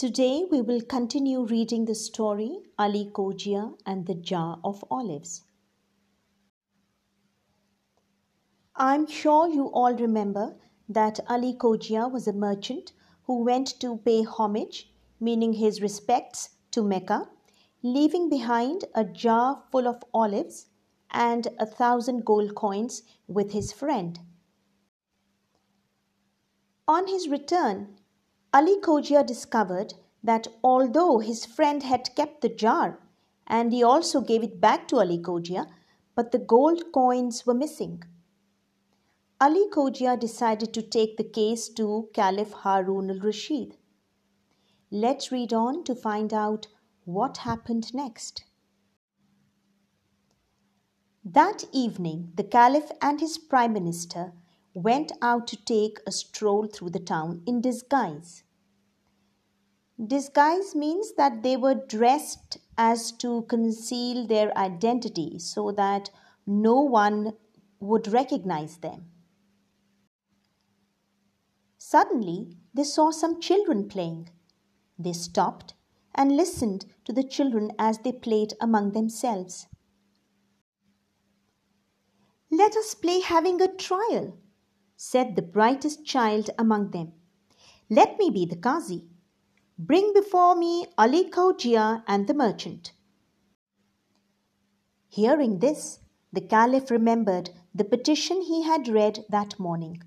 Today we will continue reading the story Ali Cogia and the Jar of Olives. I'm sure you all remember that Ali Cogia was a merchant who went to pay homage, meaning his respects, to Mecca, leaving behind a jar full of olives and a thousand gold coins with his friend. On his return, Ali Cogia discovered that although his friend had kept the jar and he also gave it back to Ali Cogia, but the gold coins were missing. Ali Cogia decided to take the case to Caliph Harun al Rashid. Let's read on to find out what happened next. That evening, the Caliph and his Prime Minister went out to take a stroll through the town in disguise. Disguise means that they were dressed as to conceal their identity so that no one would recognize them. Suddenly, they saw some children playing. They stopped and listened to the children as they played among themselves. Let us play having a trial, said the brightest child among them. Let me be the Qazi. Bring before me Ali Cogia and the merchant. Hearing this, the Caliph remembered the petition he had read that morning.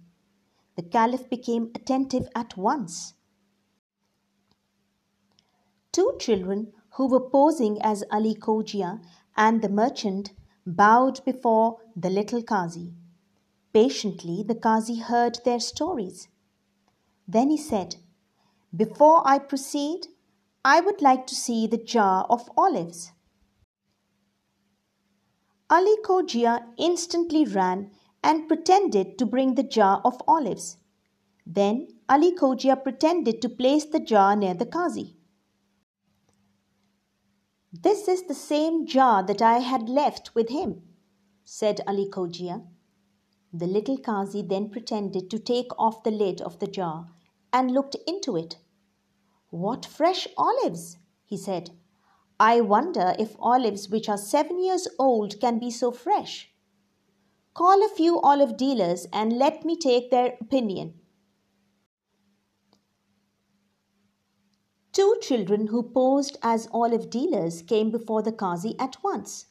The Caliph became attentive at once. Two children who were posing as Ali Cogia and the merchant bowed before the little Qazi. Patiently, the Qazi heard their stories. Then he said, Before I proceed, I would like to see the jar of olives. Ali Cogia instantly ran and pretended to bring the jar of olives. Then Ali Cogia pretended to place the jar near the Qazi. This is the same jar that I had left with him, said Ali Cogia. The little Kazi then pretended to take off the lid of the jar and looked into it. What fresh olives, he said. I wonder if olives which are seven years old can be so fresh. Call a few olive dealers and let me take their opinion. Two children who posed as olive dealers came before the Kazi at once.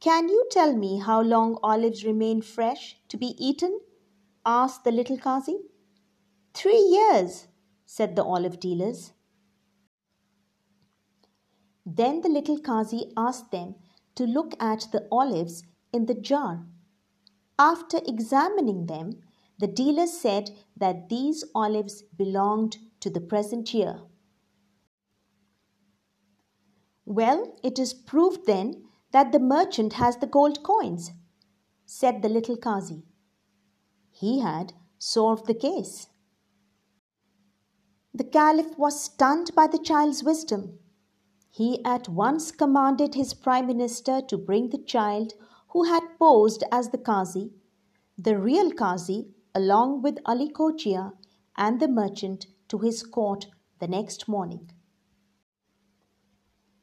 Can you tell me how long olives remain fresh to be eaten? asked the little Kazi. Three years, said the olive dealers. Then the little Kazi asked them to look at the olives in the jar. After examining them, the dealers said that these olives belonged to the present year. Well, it is proved then that the merchant has the gold coins, said the little Qazi. He had solved the case. The Caliph was stunned by the child's wisdom. He at once commanded his prime minister to bring the child who had posed as the Qazi, the real Qazi, along with Ali Cogia and the merchant to his court the next morning.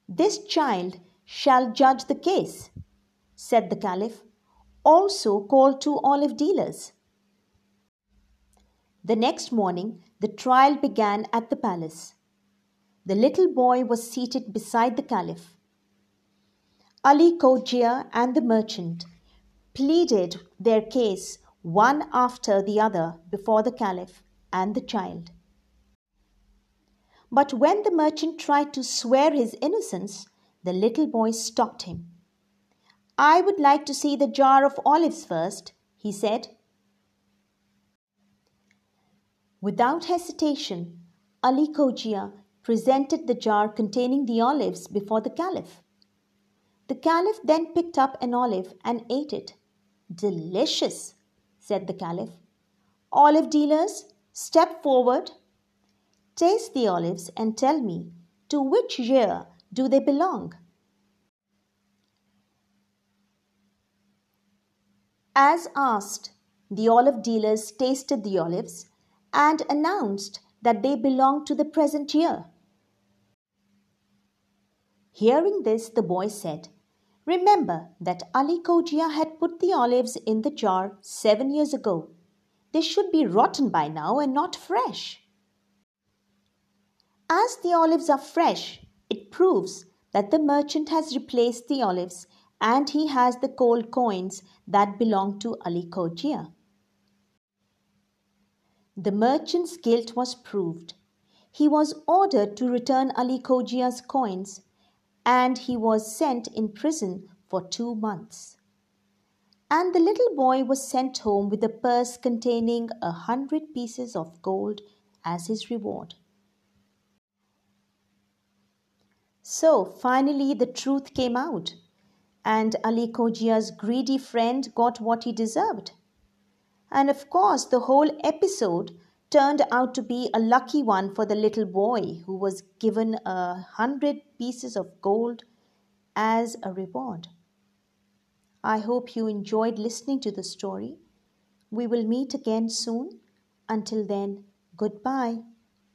This child shall judge the case, said the Caliph. Also call two olive dealers. The next morning, the trial began at the palace. The little boy was seated beside the Caliph. Ali Cogia and the merchant pleaded their case one after the other before the Caliph and the child. But when the merchant tried to swear his innocence, the little boy stopped him. I would like to see the jar of olives first, he said. Without hesitation, Ali Cogia presented the jar containing the olives before the Caliph. The Caliph then picked up an olive and ate it. Delicious, said the Caliph. Olive dealers, step forward Taste the olives and tell me to which year do they belong? As asked, the olive dealers tasted the olives and announced that they belonged to the present year. Hearing this, the boy said, Remember that Ali Cogia had put the olives in the jar seven years ago. They should be rotten by now and not fresh. As the olives are fresh, proves that the merchant has replaced the olives and he has the gold coins that belong to Ali Cogia. The merchant's guilt was proved. He was ordered to return Ali Cogia's coins and he was sent in prison for two months. And the little boy was sent home with a purse containing a hundred pieces of gold as his reward. So finally, the truth came out, and Ali Cogia's greedy friend got what he deserved. And of course, the whole episode turned out to be a lucky one for the little boy who was given a hundred pieces of gold as a reward. I hope you enjoyed listening to the story. We will meet again soon. Until then, goodbye.